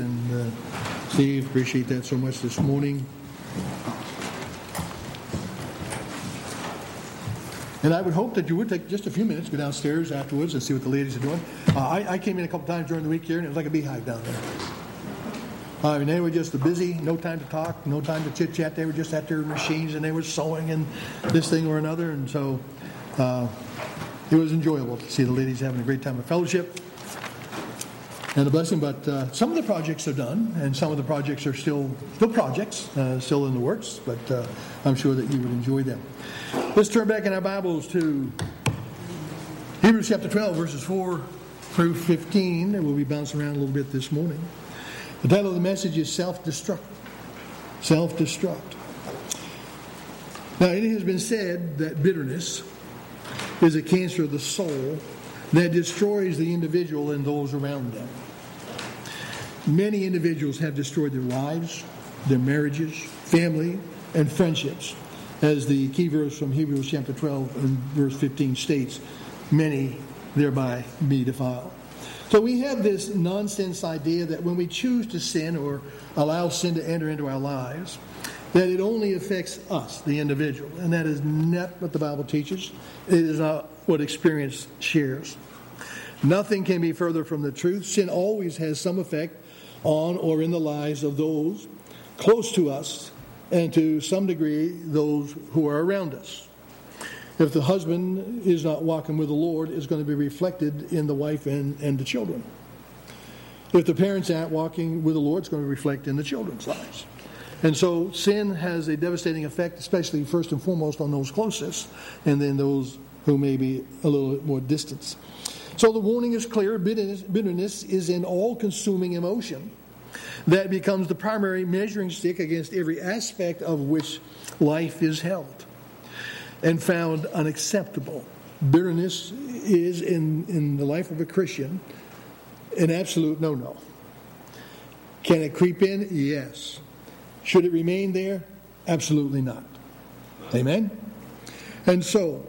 And uh, Steve, appreciate that so much this morning. And I would hope that you would take just a few minutes, go downstairs afterwards and see what the ladies are doing. Uh, I, I, came in a couple times during the week here, and it was like a beehive down there. Uh, I mean, they were just busy, no time to talk, no time to chit chat. They were just at their machines and they were sewing and this thing or another. And so uh, it was enjoyable to see the ladies having a great time of fellowship and a blessing. But uh, some of the projects are done, and some of the projects are still still projects, uh, still in the works. But uh, I'm sure that you would enjoy them. Let's turn back in our Bibles to Hebrews chapter 12, verses 4 through 15, and we'll be bouncing around a little bit this morning. The title of the message is Self-Destruct. Self-Destruct. Now, it has been said that bitterness is a cancer of the soul that destroys the individual and those around them. Many individuals have destroyed their lives, their marriages, family, and friendships. As the key verse from Hebrews chapter 12 and verse 15 states, many thereby be defiled. So we have this nonsense idea that when we choose to sin or allow sin to enter into our lives, that it only affects us, the individual. And that is not what the Bible teaches. It is not what experience shares. Nothing can be further from the truth. Sin always has some effect on or in the lives of those close to us and to some degree those who are around us. If the husband is not walking with the Lord, it's going to be reflected in the wife and, and the children. If the parents aren't walking with the Lord, it's going to reflect in the children's lives. And so sin has a devastating effect, especially first and foremost on those closest, and then those who may be a little bit more distant. So the warning is clear bitterness, is an all consuming emotion that becomes the primary measuring stick against every aspect of which life is held and found unacceptable. Bitterness is, in, in the life of a Christian, an absolute no no. Can it creep in? Yes. Should it remain there? Absolutely not. Amen? And so,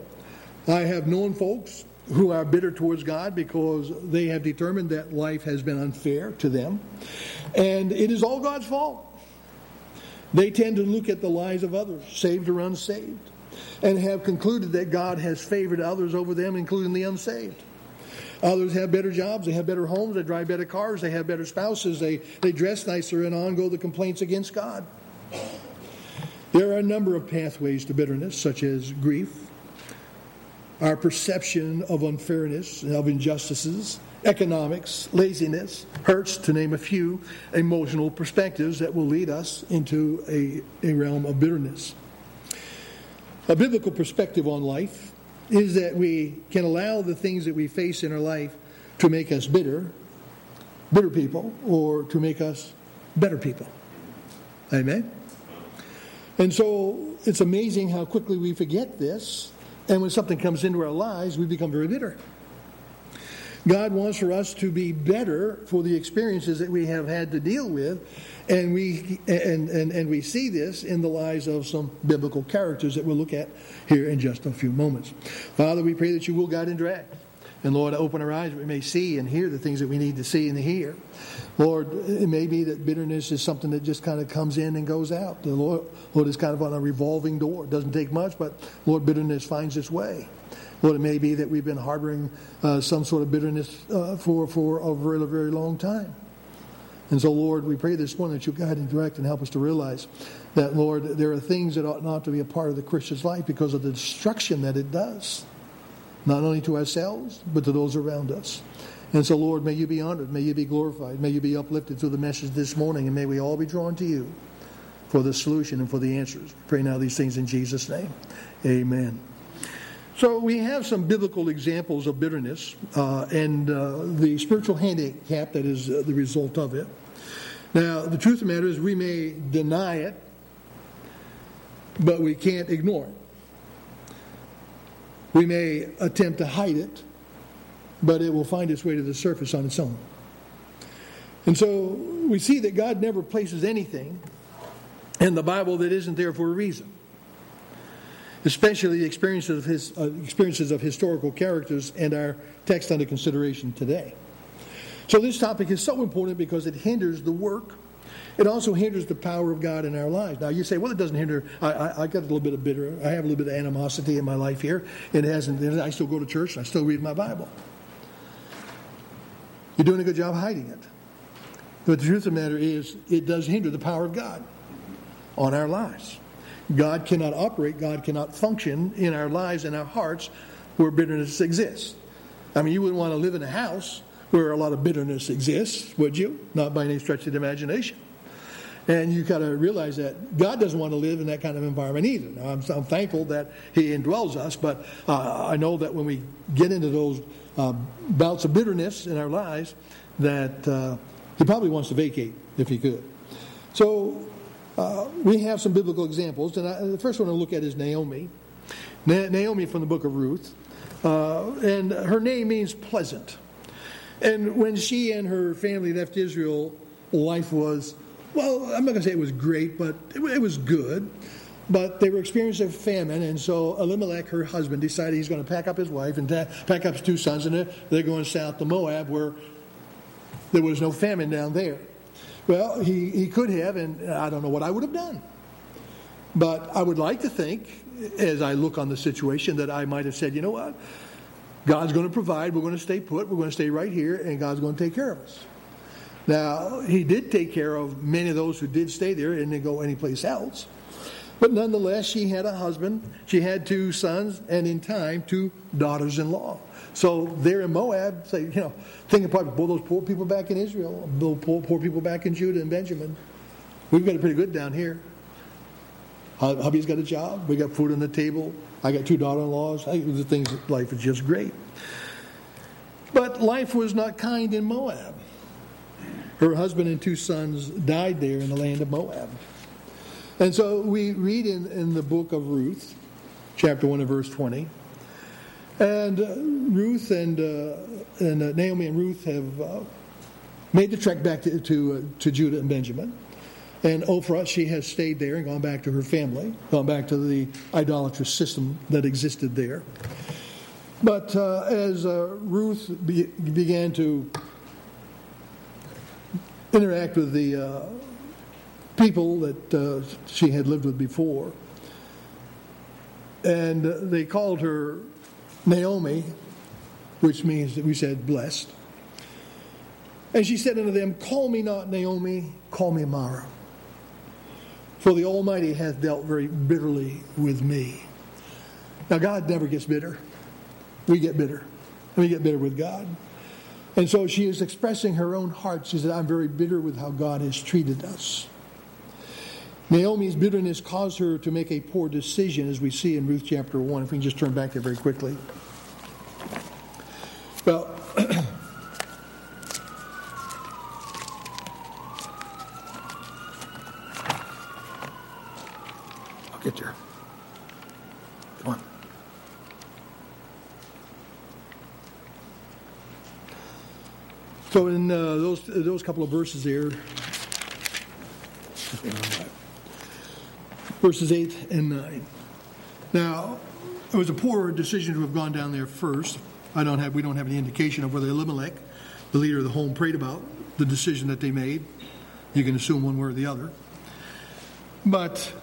I have known folks who are bitter towards God because they have determined that life has been unfair to them. And it is all God's fault. They tend to look at the lives of others, saved or unsaved, and have concluded that God has favored others over them, including the unsaved. Others have better jobs, they have better homes, they drive better cars, they have better spouses, they, they dress nicer, and on go the complaints against God. There are a number of pathways to bitterness, such as grief, our perception of unfairness, and of injustices, economics, laziness, hurts, to name a few emotional perspectives that will lead us into a, a realm of bitterness. A biblical perspective on life is that we can allow the things that we face in our life to make us bitter, bitter people, or to make us better people. Amen? And so it's amazing how quickly we forget this and when something comes into our lives, we become very bitter. God wants for us to be better for the experiences that we have had to deal with, and we and, and, and we see this in the lives of some biblical characters that we'll look at here in just a few moments. Father, we pray that you will guide and direct. And Lord, open our eyes we may see and hear the things that we need to see and to hear. Lord, it may be that bitterness is something that just kind of comes in and goes out. The Lord, Lord is kind of on a revolving door. It doesn't take much, but Lord, bitterness finds its way. Lord, it may be that we've been harboring uh, some sort of bitterness uh, for, for a very, very long time. And so, Lord, we pray this morning that you guide and direct and help us to realize that, Lord, there are things that ought not to be a part of the Christian's life because of the destruction that it does not only to ourselves, but to those around us. And so, Lord, may you be honored. May you be glorified. May you be uplifted through the message this morning. And may we all be drawn to you for the solution and for the answers. Pray now these things in Jesus' name. Amen. So, we have some biblical examples of bitterness uh, and uh, the spiritual handicap that is uh, the result of it. Now, the truth of the matter is, we may deny it, but we can't ignore it. We may attempt to hide it, but it will find its way to the surface on its own. And so we see that God never places anything in the Bible that isn't there for a reason. Especially the experiences of, his, uh, experiences of historical characters and our text under consideration today. So this topic is so important because it hinders the work. It also hinders the power of God in our lives. Now you say, well, it doesn't hinder. I, I, I got a little bit of bitter. I have a little bit of animosity in my life here. It hasn't. I still go to church. and I still read my Bible. You're doing a good job hiding it. But the truth of the matter is, it does hinder the power of God on our lives. God cannot operate, God cannot function in our lives and our hearts where bitterness exists. I mean, you wouldn't want to live in a house where a lot of bitterness exists, would you? Not by any stretch of the imagination. And you got to realize that God doesn't want to live in that kind of environment either. Now, I'm, I'm thankful that He indwells us, but uh, I know that when we get into those uh, bouts of bitterness in our lives, that uh, He probably wants to vacate if He could. So uh, we have some biblical examples, and I, the first one to look at is Naomi. Na- Naomi from the book of Ruth. Uh, and her name means pleasant. And when she and her family left Israel, life was, well, I'm not going to say it was great, but it, it was good. But they were experiencing famine, and so Elimelech, her husband, decided he's going to pack up his wife and ta- pack up his two sons, and they're, going south to Moab, where there was no famine down there. Well, he, he could have, and I don't know what I would have done. But I would like to think, as I look on the situation, that I might have said, you know what? God's going to provide. We're going to stay put. We're going to stay right here, and God's going to take care of us. Now, He did take care of many of those who did stay there and didn't go anyplace else. But nonetheless, she had a husband, she had two sons, and in time, two daughters in law. So there in Moab, say, you know, think about all those poor people back in Israel, those poor, poor people back in Judah and Benjamin. We've got it pretty good down here. Hubby's got a job. We got food on the table. I got two daughter-in-laws. The things, life is just great. But life was not kind in Moab. Her husband and two sons died there in the land of Moab. And so we read in, in the book of Ruth, chapter 1 and verse 20. And uh, Ruth and, uh, and uh, Naomi and Ruth have uh, made the trek back to, to, uh, to Judah and Benjamin. And Ophrah, she has stayed there and gone back to her family, gone back to the idolatrous system that existed there. But uh, as Ruth be- began to interact with the uh, people that uh, she had lived with before, and they called her Naomi, which means that we said blessed. And she said unto them, Call me not Naomi, call me Mara. For the Almighty hath dealt very bitterly with me. Now, God never gets bitter. We get bitter. We get bitter with God. And so she is expressing her own heart. She said, I'm very bitter with how God has treated us. Naomi's bitterness caused her to make a poor decision, as we see in Ruth chapter 1. If we can just turn back there very quickly. Well, So in uh, those those couple of verses there, verses eight and nine. Now, it was a poor decision to have gone down there first. I don't have we don't have any indication of whether Elimelech, the leader of the home, prayed about the decision that they made. You can assume one way or the other. But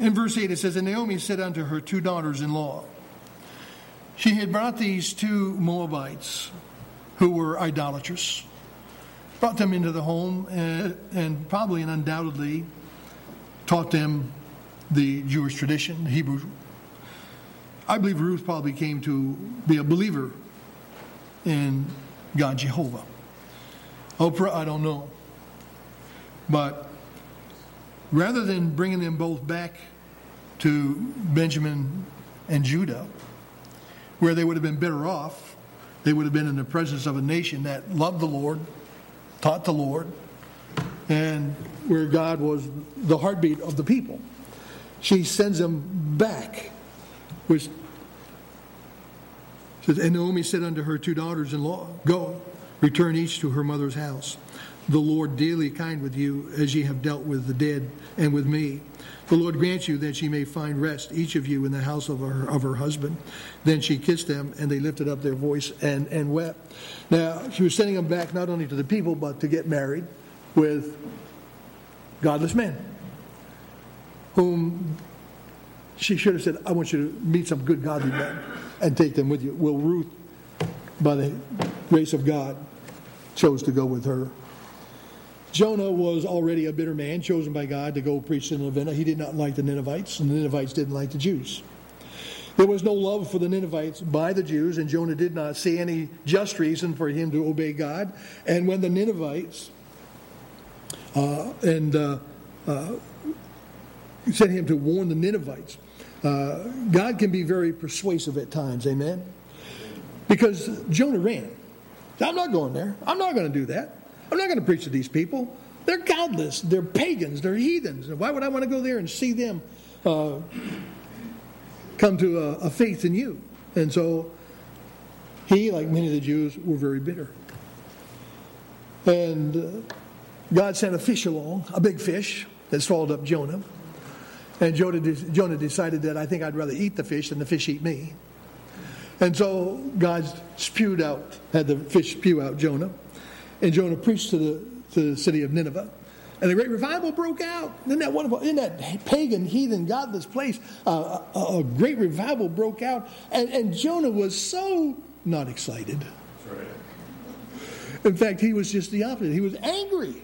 in verse 8, it says, And Naomi said unto her two daughters in law, She had brought these two Moabites who were idolatrous, brought them into the home, and, and probably and undoubtedly taught them the Jewish tradition, Hebrew. I believe Ruth probably came to be a believer in God Jehovah. Oprah, I don't know. But rather than bringing them both back to Benjamin and Judah, where they would have been better off. They would have been in the presence of a nation that loved the Lord, taught the Lord, and where God was the heartbeat of the people. She sends them back, which And Naomi said unto her two daughters in law, Go, return each to her mother's house. The Lord dearly kind with you as ye have dealt with the dead and with me. The Lord grant you that ye may find rest, each of you, in the house of her, of her husband. Then she kissed them, and they lifted up their voice and, and wept. Now, she was sending them back not only to the people, but to get married with godless men, whom she should have said, I want you to meet some good godly men and take them with you. Well, Ruth, by the grace of God, chose to go with her. Jonah was already a bitter man, chosen by God to go preach to Nineveh. He did not like the Ninevites, and the Ninevites didn't like the Jews. There was no love for the Ninevites by the Jews, and Jonah did not see any just reason for him to obey God. And when the Ninevites uh, and uh, uh, sent him to warn the Ninevites, uh, God can be very persuasive at times, amen? Because Jonah ran. I'm not going there. I'm not going to do that. I'm not going to preach to these people. They're godless. They're pagans. They're heathens. Why would I want to go there and see them uh, come to a, a, faith in you? And so he, like many of the Jews, were very bitter. And uh, God sent a fish along, a big fish that swallowed up Jonah. And Jonah, Jonah decided that I think I'd rather eat the fish than the fish eat me. And so God spewed out, had the fish spew out Jonah. And Jonah preached to the, to the city of Nineveh. And a great revival broke out. Isn't that wonderful? In that pagan, heathen, godless place, uh, a, a, great revival broke out. And, and Jonah was so not excited. In fact, he was just the opposite. He was angry.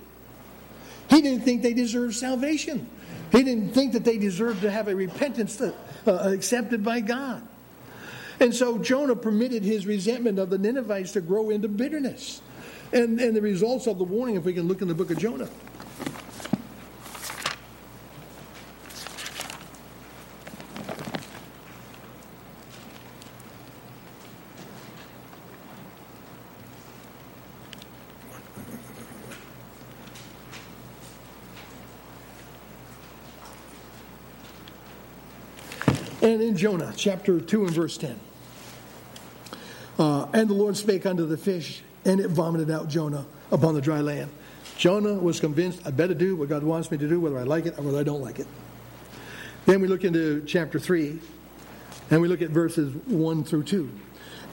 He didn't think they deserved salvation. He didn't think that they deserved to have a repentance that, uh, accepted by God. And so Jonah permitted his resentment of the Ninevites to grow into bitterness. And, and the results of the warning, if we can look in the book of Jonah. And in Jonah, chapter 2 and verse 10. Uh, and the Lord spake unto the fish, and it vomited out Jonah upon the dry land. Jonah was convinced, I better do what God wants me to do, whether I like it or whether I don't like it. Then we look into chapter 3, and we look at verses 1 through 2.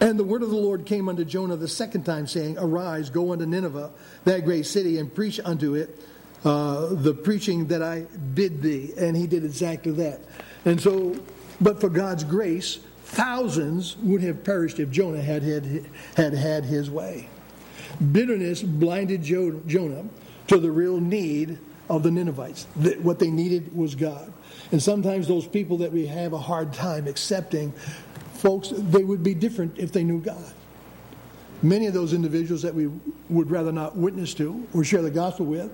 And the word of the Lord came unto Jonah the second time, saying, Arise, go unto Nineveh, that great city, and preach unto it uh, the preaching that I bid thee. And he did exactly that. And so, but for God's grace, thousands would have perished if Jonah had had, had, had his way. Bitterness blinded Jonah to the real need of the Ninevites. What they needed was God. And sometimes those people that we have a hard time accepting, folks, they would be different if they knew God. Many of those individuals that we would rather not witness to or share the gospel with,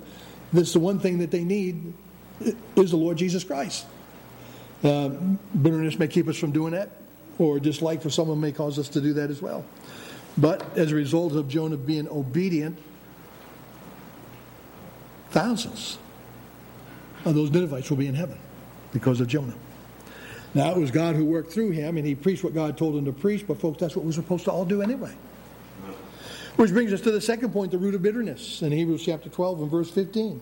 that's the one thing that they need is the Lord Jesus Christ. Uh, bitterness may keep us from doing that, or dislike for someone may cause us to do that as well. But as a result of Jonah being obedient, thousands of those Ninevites will be in heaven because of Jonah. Now, it was God who worked through him, and he preached what God told him to preach, but folks, that's what we're supposed to all do anyway. Which brings us to the second point, the root of bitterness, in Hebrews chapter 12 and verse 15.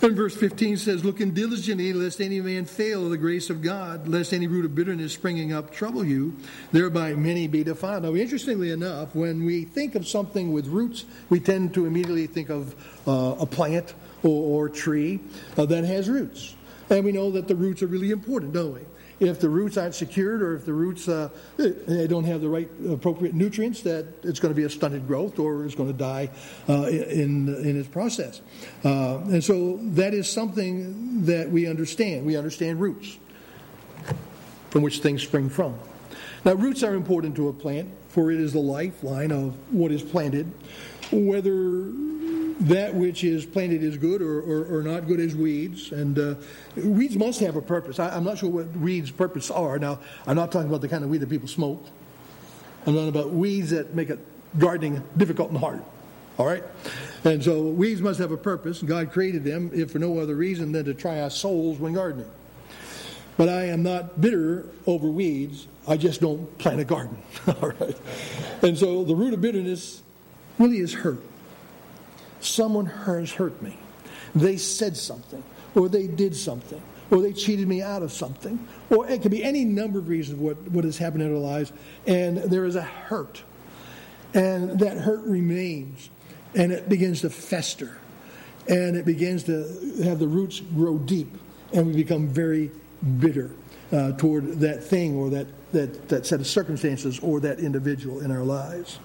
And verse 15 says, Looking diligently, lest any man fail of the grace of God, lest any root of bitterness springing up trouble you, thereby many be defiled. Now, interestingly enough, when we think of something with roots, we tend to immediately think of uh, a plant or, or tree uh, that has roots. And we know that the roots are really important, don't we? If the roots aren't secured or if the roots uh, they don't have the right appropriate nutrients, that it's going to be a stunted growth or it's going to die uh, in in its process. Uh, and so that is something that we understand. We understand roots from which things spring from. Now, roots are important to a plant, for it is the lifeline of what is planted, whether that which is planted is good or, or, or not good as weeds. And uh, weeds must have a purpose. I, am not sure what weeds' purpose are. Now, I'm not talking about the kind of weed that people smoke. I'm talking about weeds that make it gardening difficult and hard. All right? And so weeds must have a purpose. God created them, if for no other reason than to try our souls when gardening. But I am not bitter over weeds. I just don't plant a garden. All right? And so the root of bitterness really is hurt. Someone has hurt me. They said something, or they did something, or they cheated me out of something, or it could be any number of reasons what, what has happened in our lives, and there is a hurt. And that hurt remains, and it begins to fester, and it begins to have the roots grow deep, and we become very bitter uh, toward that thing or that, that, that set of circumstances or that individual in our lives.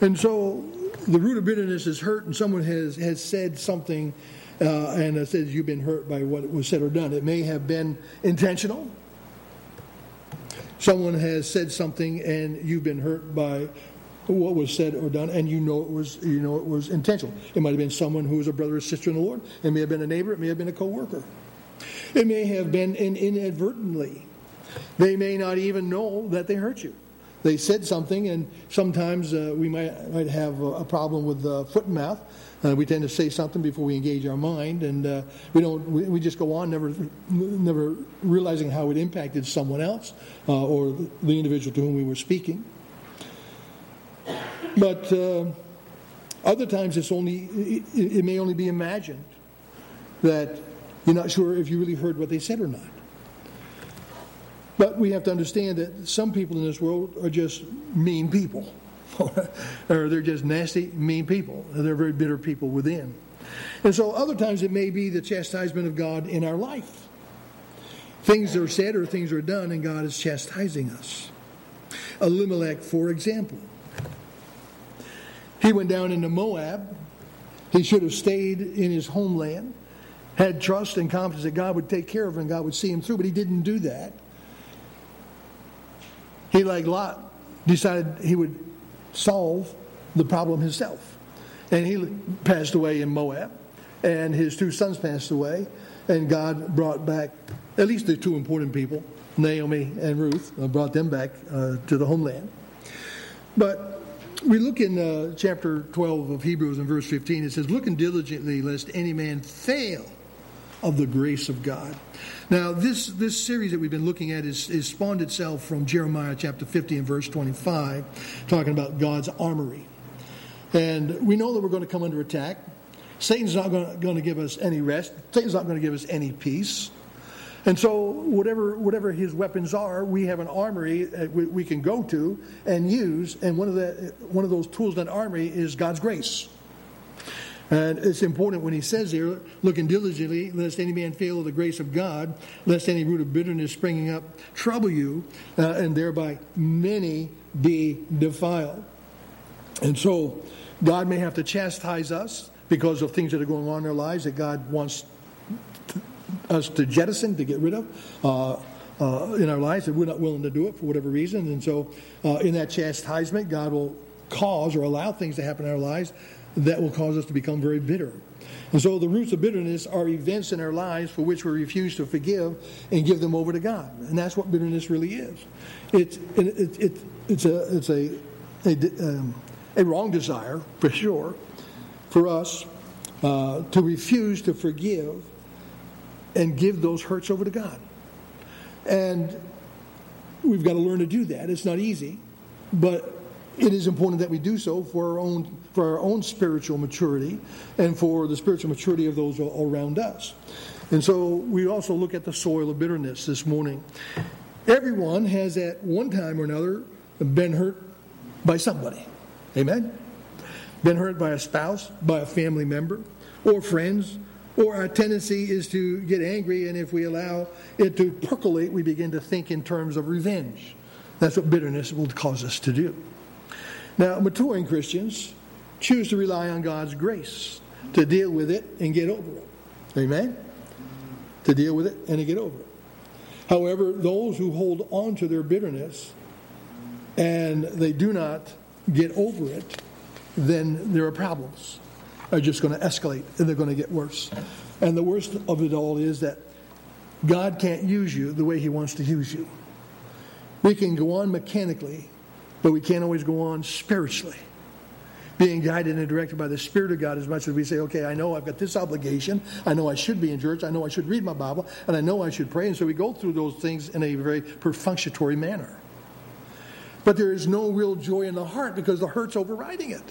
And so the root of bitterness is hurt, and someone has, has said something uh, and says you've been hurt by what was said or done. It may have been intentional. Someone has said something and you've been hurt by what was said or done, and you know it was you know it was intentional. It might have been someone who was a brother or sister in the Lord. It may have been a neighbor. It may have been a co-worker. It may have been in, inadvertently. They may not even know that they hurt you. They said something, and sometimes uh, we might, might have a, a problem with uh, foot and mouth. Uh, we tend to say something before we engage our mind, and uh, we don't. We, we, just go on, never, never realizing how it impacted someone else uh, or the individual to whom we were speaking. But uh, other times, it's only. It, it may only be imagined that you're not sure if you really heard what they said or not. But we have to understand that some people in this world are just mean people. or they're just nasty, mean people. They're very bitter people within. And so other times it may be the chastisement of God in our life. Things are said or things are done, and God is chastising us. Elimelech, for example, he went down into Moab. He should have stayed in his homeland, had trust and confidence that God would take care of him and God would see him through, but he didn't do that. He, like Lot, decided he would solve the problem himself. And he passed away in Moab, and his two sons passed away, and God brought back at least the two important people, Naomi and Ruth, uh, brought them back uh, to the homeland. But we look in uh, chapter 12 of Hebrews in verse 15, it says, Looking diligently lest any man fail of the grace of God. Now, this, this series that we've been looking at is, is spawned itself from Jeremiah chapter 50 and verse 25, talking about God's armory. And we know that we're going to come under attack. Satan's not going to, give us any rest. Satan's not going to give us any peace. And so, whatever, whatever his weapons are, we have an armory we, we can go to and use. And one of, the, one of those tools in that armory is God's grace. And it's important when he says here, looking diligently, lest any man fail of the grace of God, lest any root of bitterness springing up trouble you, uh, and thereby many be defiled. And so, God may have to chastise us because of things that are going on in our lives that God wants us to jettison, to get rid of. Uh, uh, in our lives, that we're not willing to do it for whatever reason. And so, uh, in that chastisement, God will cause or allow things to happen in our lives that will cause us to become very bitter. And so the roots of bitterness are events in our lives for which we refuse to forgive and give them over to God. And that's what bitterness really is. It's, it, it, it's, a, it's a, a, um, a wrong desire, for sure, for us uh, to refuse to forgive and give those hurts over to God. And we've got to learn to do that. It's not easy, but it is important that we do so for our own for our own spiritual maturity and for the spiritual maturity of those around us. And so we also look at the soil of bitterness this morning. Everyone has at one time or another been hurt by somebody. Amen. Been hurt by a spouse, by a family member, or friends, or our tendency is to get angry, and if we allow it to percolate, we begin to think in terms of revenge. That's what bitterness will cause us to do. Now, maturing Christians choose to rely on God's grace to deal with it and get over it. Amen? To deal with it and to get over it. However, those who hold on to their bitterness and they do not get over it, then there are problems. Are just going to escalate and they're going to get worse. And the worst of it all is that God can't use you the way He wants to use you. We can go on mechanically but we can't always go on spiritually. Being guided and directed by the Spirit of God as much as we say, okay, I know I've got this obligation. I know I should be in church. I know I should read my Bible. And I know I should pray. And so we go through those things in a very perfunctory manner. But there is no real joy in the heart because the hurt's overriding it.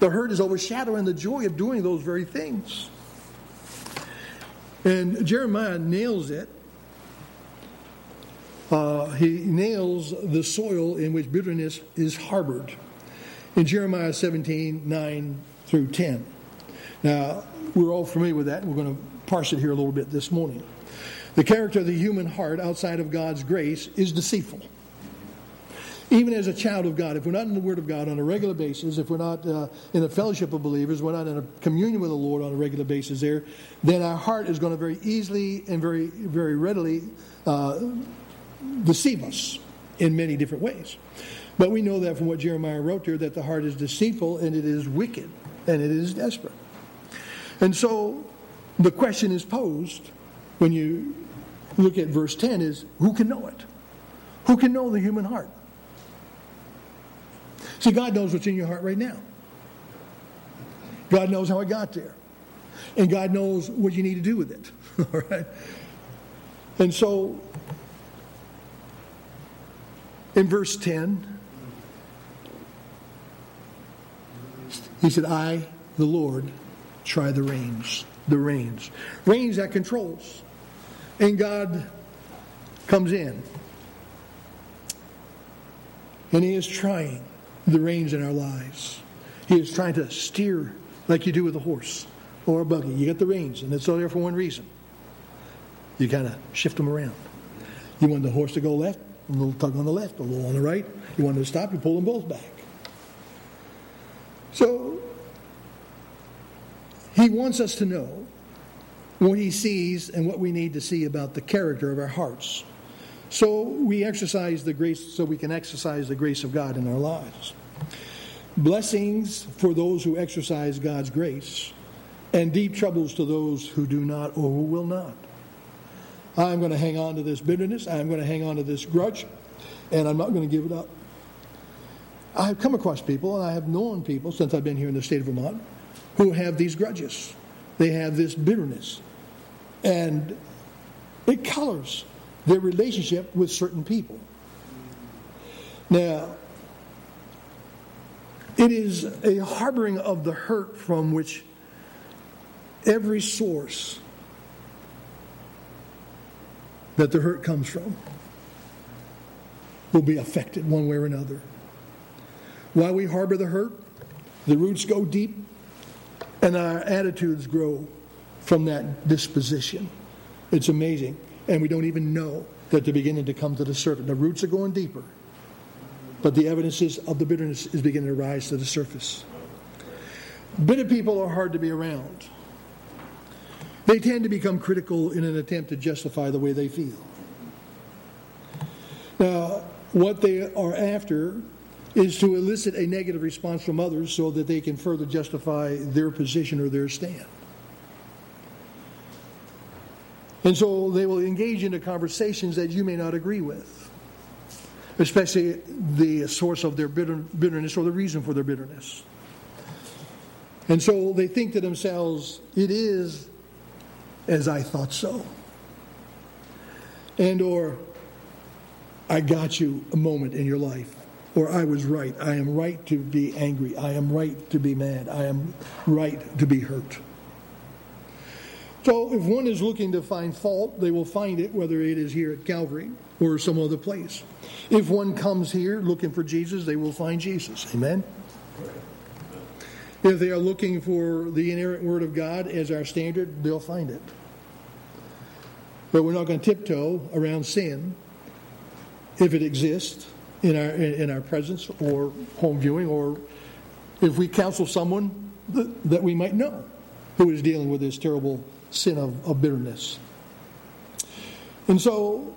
The hurt is overshadowing the joy of doing those very things. And Jeremiah nails it. Uh, he nails the soil in which bitterness is harbored in Jeremiah 17 9 through 10. Now, we're all familiar with that, we're going to parse it here a little bit this morning. The character of the human heart outside of God's grace is deceitful. Even as a child of God, if we're not in the Word of God on a regular basis, if we're not uh, in a fellowship of believers, we're not in a communion with the Lord on a regular basis there, then our heart is going to very easily and very, very readily uh, deceive us in many different ways. But we know that from what Jeremiah wrote here that the heart is deceitful and it is wicked and it is desperate. And so the question is posed when you look at verse 10 is who can know it? Who can know the human heart? See, God knows what's in your heart right now. God knows how it got there. And God knows what you need to do with it. All right? And so, in verse 10, he said, I, the Lord, try the reins. The reins. Reins that controls. And God comes in. And He is trying the reins in our lives. He is trying to steer like you do with a horse or a buggy. You get the reins, and it's all there for one reason. You kind of shift them around. You want the horse to go left, a little tug on the left, a little on the right. You want to stop, you pull them both back. So, he wants us to know what he sees and what we need to see about the character of our hearts. So we exercise the grace, so we can exercise the grace of God in our lives. Blessings for those who exercise God's grace, and deep troubles to those who do not or who will not. I'm going to hang on to this bitterness. I'm going to hang on to this grudge, and I'm not going to give it up. I have come across people, and I have known people since I've been here in the state of Vermont, who have these grudges. They have this bitterness. And it colors their relationship with certain people. Now, it is a harboring of the hurt from which every source that the hurt comes from will be affected one way or another. Why we harbor the hurt, the roots go deep, and our attitudes grow from that disposition. It's amazing and we don't even know that they're beginning to come to the surface. The roots are going deeper, but the evidences of the bitterness is beginning to rise to the surface. Bitter people are hard to be around. They tend to become critical in an attempt to justify the way they feel. Now, what they are after is to elicit a negative response from others so that they can further justify their position or their stand. And so they will engage into conversations that you may not agree with, especially the source of their bitter, bitterness or the reason for their bitterness. And so they think to themselves, it is as I thought so. And or I got you a moment in your life. Or I was right. I am right to be angry. I am right to be mad. I am right to be hurt. So if one is looking to find fault, they will find it, whether it is here at Calvary or some other place. If one comes here looking for Jesus, they will find Jesus. Amen? If they are looking for the inerrant Word of God as our standard, they'll find it. But we're not going to tiptoe around sin if it exists in our, in our presence or home viewing, or if we counsel someone that, that we might know who is dealing with this terrible sin of, of bitterness. And so,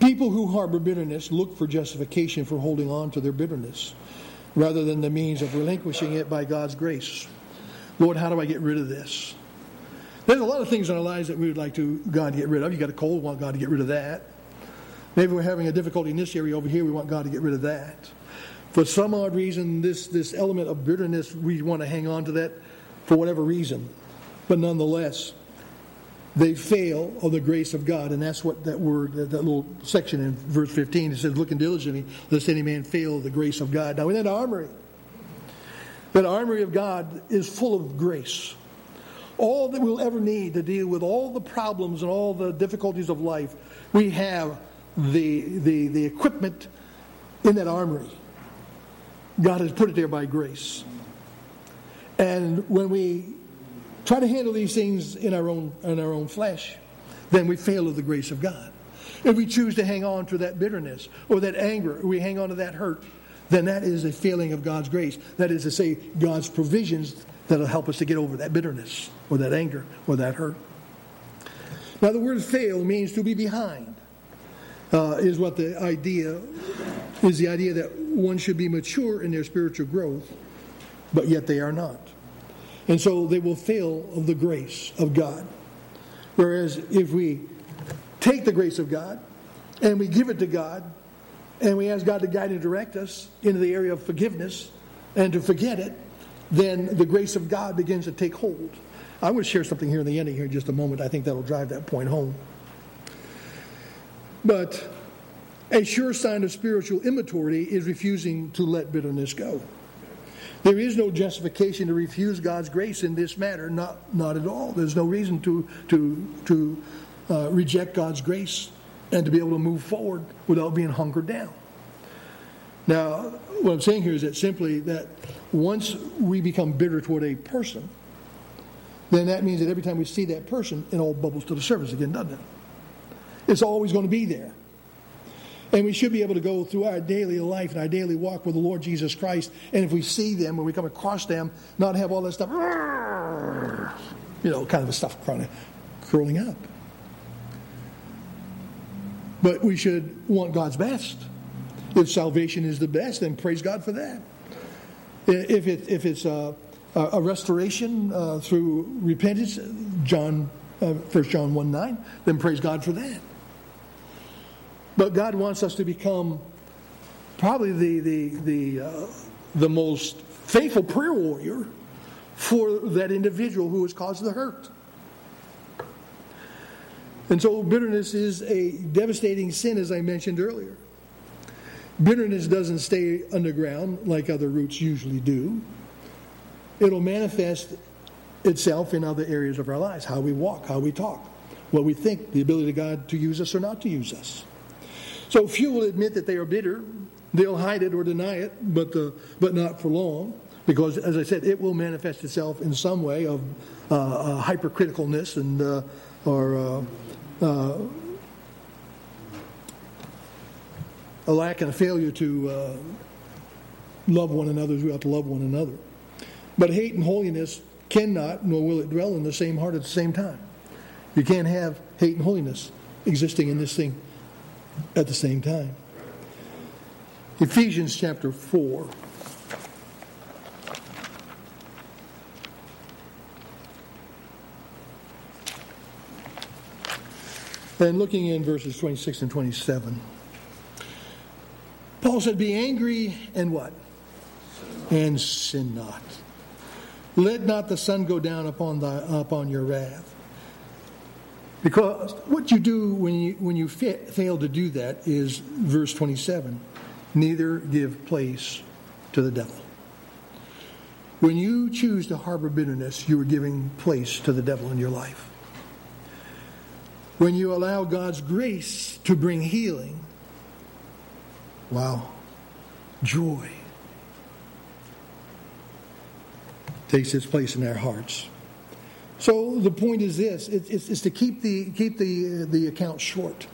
people who harbor bitterness look for justification for holding on to their bitterness rather than the means of relinquishing it by God's grace. Lord, how do I get rid of this? There's a lot of things in our lives that we would like to God to get rid of. You got a cold, want God to get rid of that. Maybe we're having a difficulty in this area over here, we want God to get rid of that. For some odd reason, this, this element of bitterness, we want to hang on to that for whatever reason. But nonetheless, they fail of the grace of God. And that's what that word, that, that little section in verse 15, it says, Looking diligently, lest any man fail of the grace of God. Now, in that armory, That armory of God is full of grace. All that we'll ever need to deal with all the problems and all the difficulties of life, we have the, the, the equipment in that armory. God has put it there by grace. And when we try to handle these things in our own, in our own flesh, then we fail of the grace of God. If we choose to hang on to that bitterness or that anger, or we hang on to that hurt, then that is a failing of God's grace. That is to say, God's provisions that'll help us to get over that bitterness or that anger or that hurt. Now, the word fail means to be behind, uh, is what the idea is the idea that one should be mature in their spiritual growth, but yet they are not. And so they will fail of the grace of God. Whereas if we take the grace of God and we give it to God and we ask God to guide and direct us into the area of forgiveness and to forget it, then the grace of God begins to take hold. I want to share something here in the ending here in just a moment. I think that'll drive that point home. But a sure sign of spiritual immaturity is refusing to let bitterness go. There is no justification to refuse God's grace in this matter, not, not at all. There's no reason to, to, to uh, reject God's grace and to be able to move forward without being hunkered down. Now, what I'm saying here is that simply that once we become bitter toward a person, then that means that every time we see that person, it all bubbles to the surface again, doesn't it? It's always going to be there. And we should be able to go through our daily life and our daily walk with the Lord Jesus Christ. And if we see them, when we come across them, not have all that stuff, you know, kind of a stuff curling up. But we should want God's best. If salvation is the best, then praise God for that. If, it, if it's a, a restoration uh, through repentance, John, uh, 1 John 1 9, then praise God for that. But God wants us to become probably the, the, the, uh, the most faithful prayer warrior for that individual who has caused the hurt. And so bitterness is a devastating sin, as I mentioned earlier. Bitterness doesn't stay underground like other roots usually do. It'll manifest itself in other areas of our lives how we walk, how we talk, what we think, the ability of God to use us or not to use us. So few will admit that they are bitter. They'll hide it or deny it, but, the, but not for long. Because, as I said, it will manifest itself in some way of uh, uh, hypercriticalness and uh, or uh, uh, a lack and a failure to uh, love one another as we ought to love one another. But hate and holiness cannot, nor will it dwell in the same heart at the same time. You can't have hate and holiness existing in this thing at the same time. Ephesians chapter 4. And looking in verses 26 and 27. Paul said, Be angry and what? And sin not. Let not the sun go down upon, thy, upon your wrath. Because what you do when you, when you fail to do that is verse 27 neither give place to the devil. When you choose to harbor bitterness, you are giving place to the devil in your life. When you allow God's grace to bring healing, wow, joy takes its place in our hearts. So the point is this: it's, it's, to keep the keep the uh, the account short.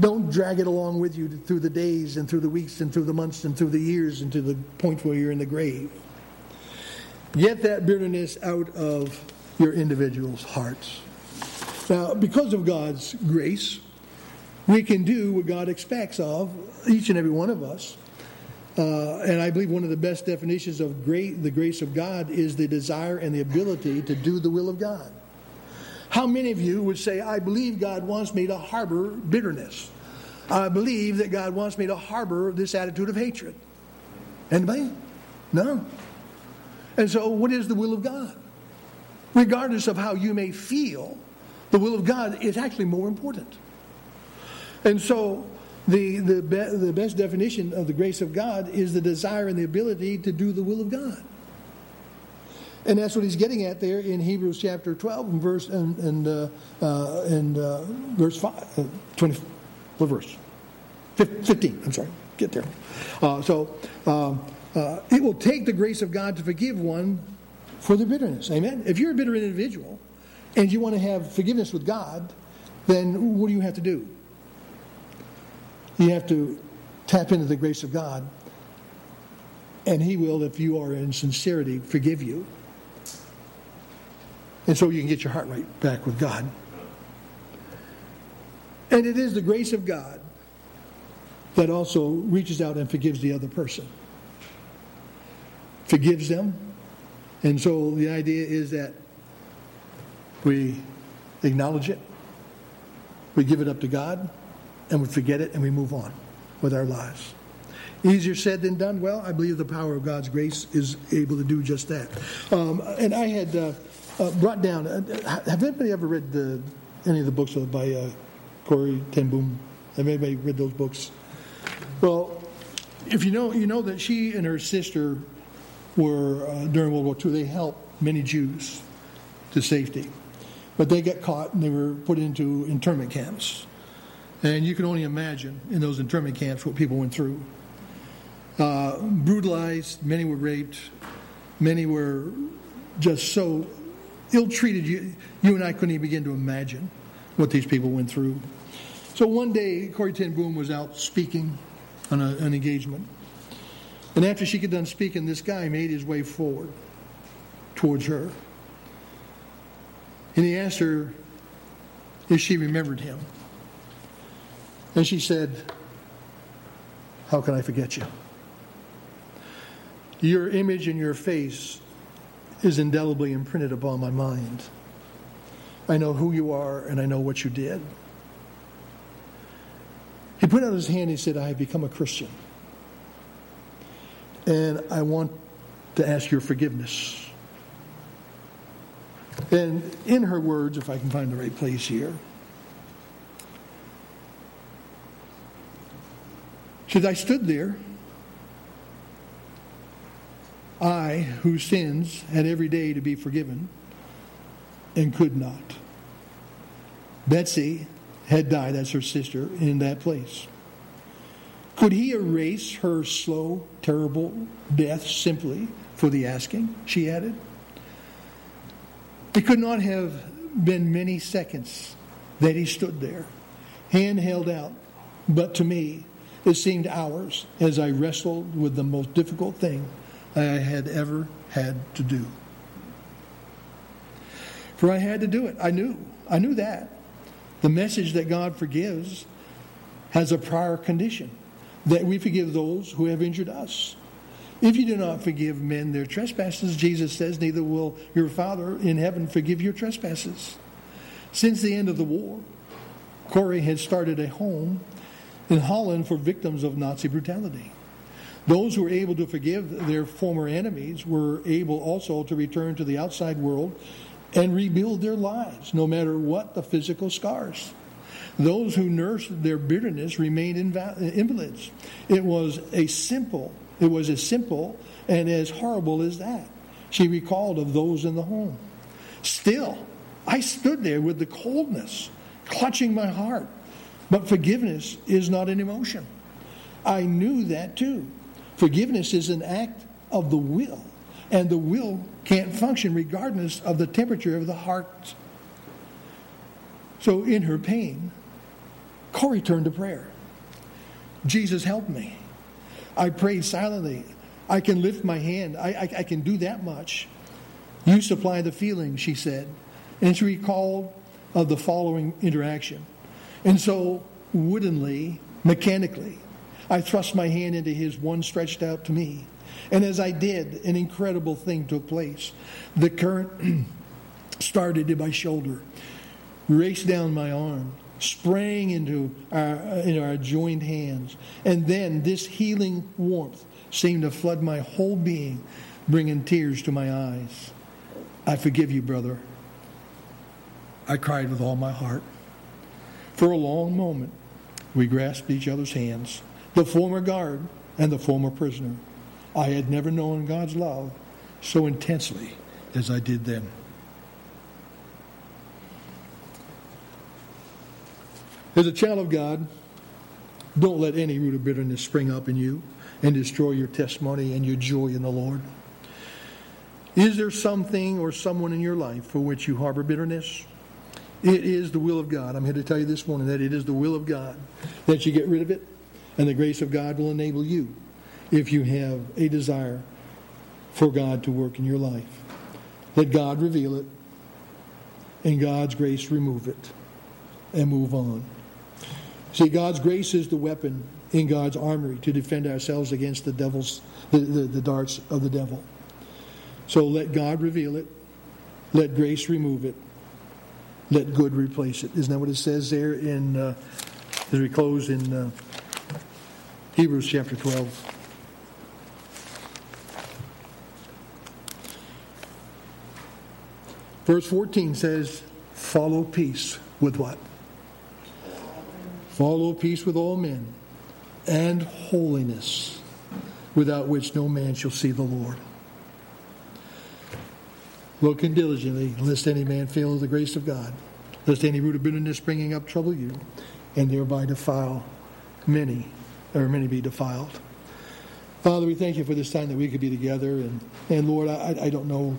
Don't drag it along with you through the days and through the weeks and through the months and through the years and to the point where you're in the grave. Get that bitterness out of your individual's hearts. Now, because of God's grace, we can do what God expects of each and every one of us. Uh, and I believe one of the best definitions of great, the grace of God is the desire and the ability to do the will of God. How many of you would say, I believe God wants me to harbor bitterness? I believe that God wants me to harbor this attitude of hatred. Anybody? No. And so, what is the will of God? Regardless of how you may feel, the will of God is actually more important. And so, the, the, be, the best definition of the grace of God is the desire and the ability to do the will of God. And that's what he's getting at there in Hebrews chapter 12 and verse and, and, uh, uh, and uh, verse 5, uh, 20, what verse? 15, I'm sorry, get there. Uh, so um, uh, it will take the grace of God to forgive one for their bitterness. Amen? If you're a bitter individual and you want to have forgiveness with God, then what do you have to do? You have to tap into the grace of God, and He will, if you are in sincerity, forgive you. And so you can get your heart right back with God. And it is the grace of God that also reaches out and forgives the other person. Forgives them. And so the idea is that we acknowledge it, we give it up to God, and we forget it and we move on with our lives. Easier said than done. Well, I believe the power of God's grace is able to do just that. Um, and I had. Uh, uh, brought down. Uh, have anybody ever read the, any of the books by uh, Corrie ten Boom? Have anybody read those books? Well, if you know, you know that she and her sister were uh, during World War II. They helped many Jews to safety, but they got caught and they were put into internment camps. And you can only imagine in those internment camps what people went through. Uh, brutalized, many were raped, many were just so ill treated. You, you and I couldn't even begin to imagine what these people went through. So one day, Corrie ten Boom was out speaking on a, an engagement. And after she got done speaking, this guy made his way forward towards her. And he asked her if she remembered him. And she said, How can I forget you? Your image and your face is indelibly imprinted upon my mind. I know who you are and I know what you did. He put out his hand and he said, I have become a Christian. And I want to ask your forgiveness. And in her words, if I can find the right place here, said, I stood there I, whose sins had every day to be forgiven, and could not. Betsy had died as her sister in that place. Could he erase her slow, terrible death simply for the asking? She added. It could not have been many seconds that he stood there, hand held out, but to me, it seemed hours as I wrestled with the most difficult thing I had ever had to do. For I had to do it. I knew. I knew that. The message that God forgives has a prior condition that we forgive those who have injured us. If you do not forgive men their trespasses, Jesus says, neither will your Father in heaven forgive your trespasses. Since the end of the war, Corrie had started a home in Holland for victims of Nazi brutality. Those who were able to forgive their former enemies were able also to return to the outside world and rebuild their lives, no matter what the physical scars. Those who nursed their bitterness remained invalids. It was a simple, it was as simple and as horrible as that. She recalled of those in the home. Still, I stood there with the coldness clutching my heart. But forgiveness is not an emotion. I knew that too. Forgiveness is an act of the will, and the will can't function regardless of the temperature of the heart. So, in her pain, Corrie turned to prayer. Jesus, help me. I prayed silently. I can lift my hand. I, I, I can do that much. You supply the feeling, she said. And she recalled of the following interaction. And so, woodenly, mechanically, I thrust my hand into his, one stretched out to me. And as I did, an incredible thing took place. The current started in my shoulder, raced down my arm, sprang into our, into our joined hands. And then this healing warmth seemed to flood my whole being, bringing tears to my eyes. I forgive you, brother. I cried with all my heart. For a long moment, We grasped each other's hands, the former guard and the former prisoner. I had never known God's love so intensely as I did then. As a child of God, don't let any root of bitterness spring up in you and destroy your testimony and your joy in the Lord. Is there something or someone in your life for which you harbor bitterness? It is the will of God. I'm here to tell you this morning that it is the will of God that you get rid of it, and the grace of God will enable you if you have a desire for God to work in your life. Let God reveal it, and God's grace remove it, and move on. See, God's grace is the weapon in God's armory to defend ourselves against the devil's the, the, the darts of the devil. So let God reveal it. Let grace remove it. Let good replace it. Isn't that what it says there in uh, as we close in uh, Hebrews chapter 12? Verse 14 says, Follow peace with what? Follow peace with all men and holiness, without which no man shall see the Lord. Looking diligently, lest any man fail of the grace of God, lest any root of bitterness springing up trouble you, and thereby defile many, or many be defiled. Father, we thank you for this time that we could be together. And, and Lord, I, I don't know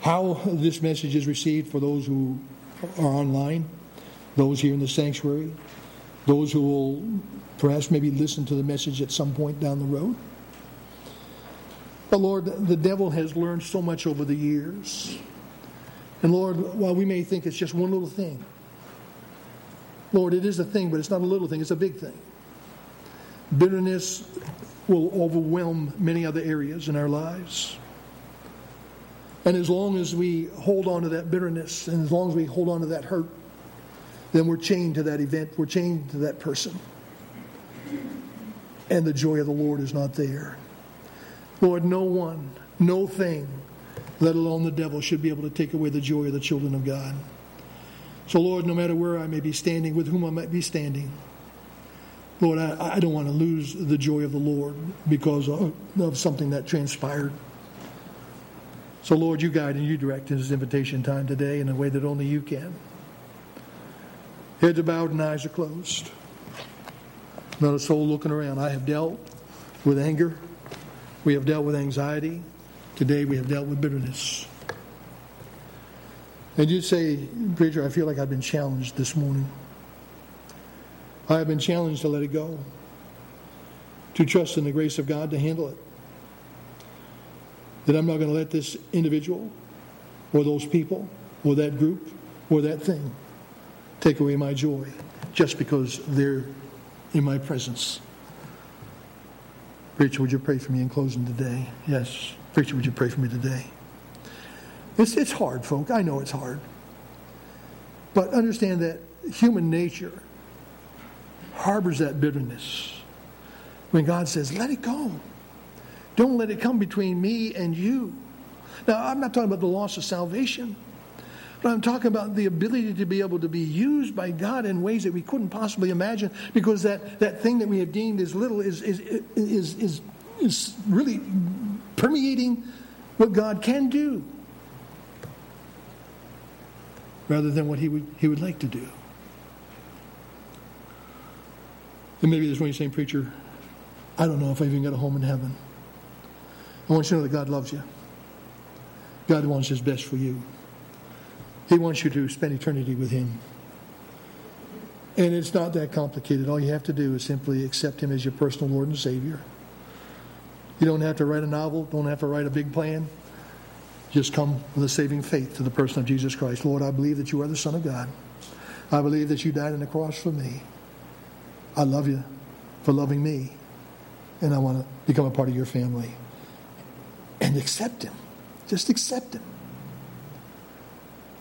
how this message is received for those who are online, those here in the sanctuary, those who will perhaps maybe listen to the message at some point down the road. But Lord, the devil has learned so much over the years. And Lord, while we may think it's just one little thing, Lord, it is a thing, but it's not a little thing, it's a big thing. Bitterness will overwhelm many other areas in our lives. And as long as we hold on to that bitterness, and as long as we hold on to that hurt, then we're chained to that event, we're chained to that person. And the joy of the Lord is not there. Lord, no one, no thing, let alone the devil, should be able to take away the joy of the children of God. So, Lord, no matter where I may be standing, with whom I might be standing, Lord, I, I don't want to lose the joy of the Lord because of, of something that transpired. So, Lord, you guide and you direct in this invitation time today in a way that only you can. Heads are bowed and eyes are closed. Not a soul looking around. I have dealt with anger. We have dealt with anxiety. Today we have dealt with bitterness. And you say, Preacher, I feel like I've been challenged this morning. I have been challenged to let it go, to trust in the grace of God to handle it. That I'm not going to let this individual or those people or that group or that thing take away my joy just because they're in my presence. Preacher, would you pray for me in closing today? Yes. Preacher, would you pray for me today? It's, it's hard, folk. I know it's hard. But understand that human nature harbors that bitterness. When God says, let it go. Don't let it come between me and you. Now, I'm not talking about the loss of salvation. But I'm talking about the ability to be able to be used by God in ways that we couldn't possibly imagine because that, that thing that we have deemed as little is, is, is, is, is really permeating what God can do rather than what he would, he would like to do. And maybe there's one you're saying, Preacher, I don't know if I even got a home in heaven. I want you to know that God loves you. God wants his best for you. He wants you to spend eternity with Him. And it's not that complicated. All you have to do is simply accept Him as your personal Lord and Savior. You don't have to write a novel, don't have to write a big plan. Just come with a saving faith to the person of Jesus Christ. Lord, I believe that you are the Son of God. I believe that you died on the cross for me. I love you for loving me. And I want to become a part of your family. And accept Him. Just accept Him.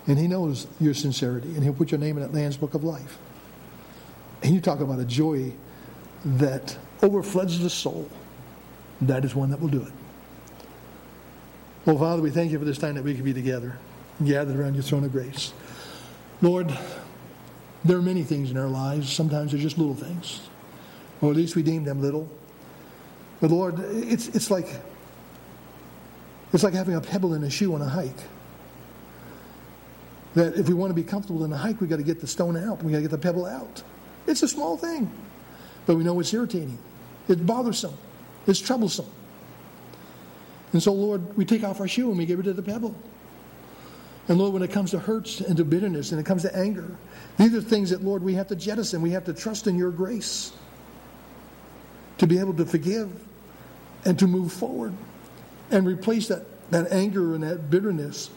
And he knows your sincerity, and he'll put your name in that Lamb's Book of Life. And you talk about a joy that overfloods the soul. That is one that will do it. Well, Father, we thank you for this time that we can be together, gathered around your throne of grace. Lord, There are many things in our lives. Sometimes they're just little things. Or at least we deem them little. But Lord, it's, it's like it's like having a pebble in a shoe on a hike. That if we want to be comfortable in a hike, we've got to get the stone out. We've got to get the pebble out. It's a small thing. But we know it's irritating. It's bothersome. It's troublesome. And so, Lord, we take off our shoe and we get rid of the pebble. And Lord, when it comes to hurts and to bitterness and it comes to anger, these are things that, Lord, we have to jettison. We have to trust in your grace to be able to forgive and to move forward and replace that, that anger and that bitterness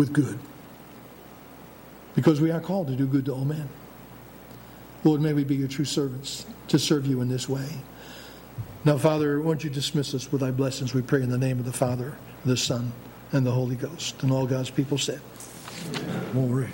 with good. Because we are called to do good to all men. Lord, may we be your true servants to serve you in this way. Now, Father, won't you dismiss us with thy blessings, we pray in the name of the Father, the Son, and the Holy Ghost. And all God's people said, right.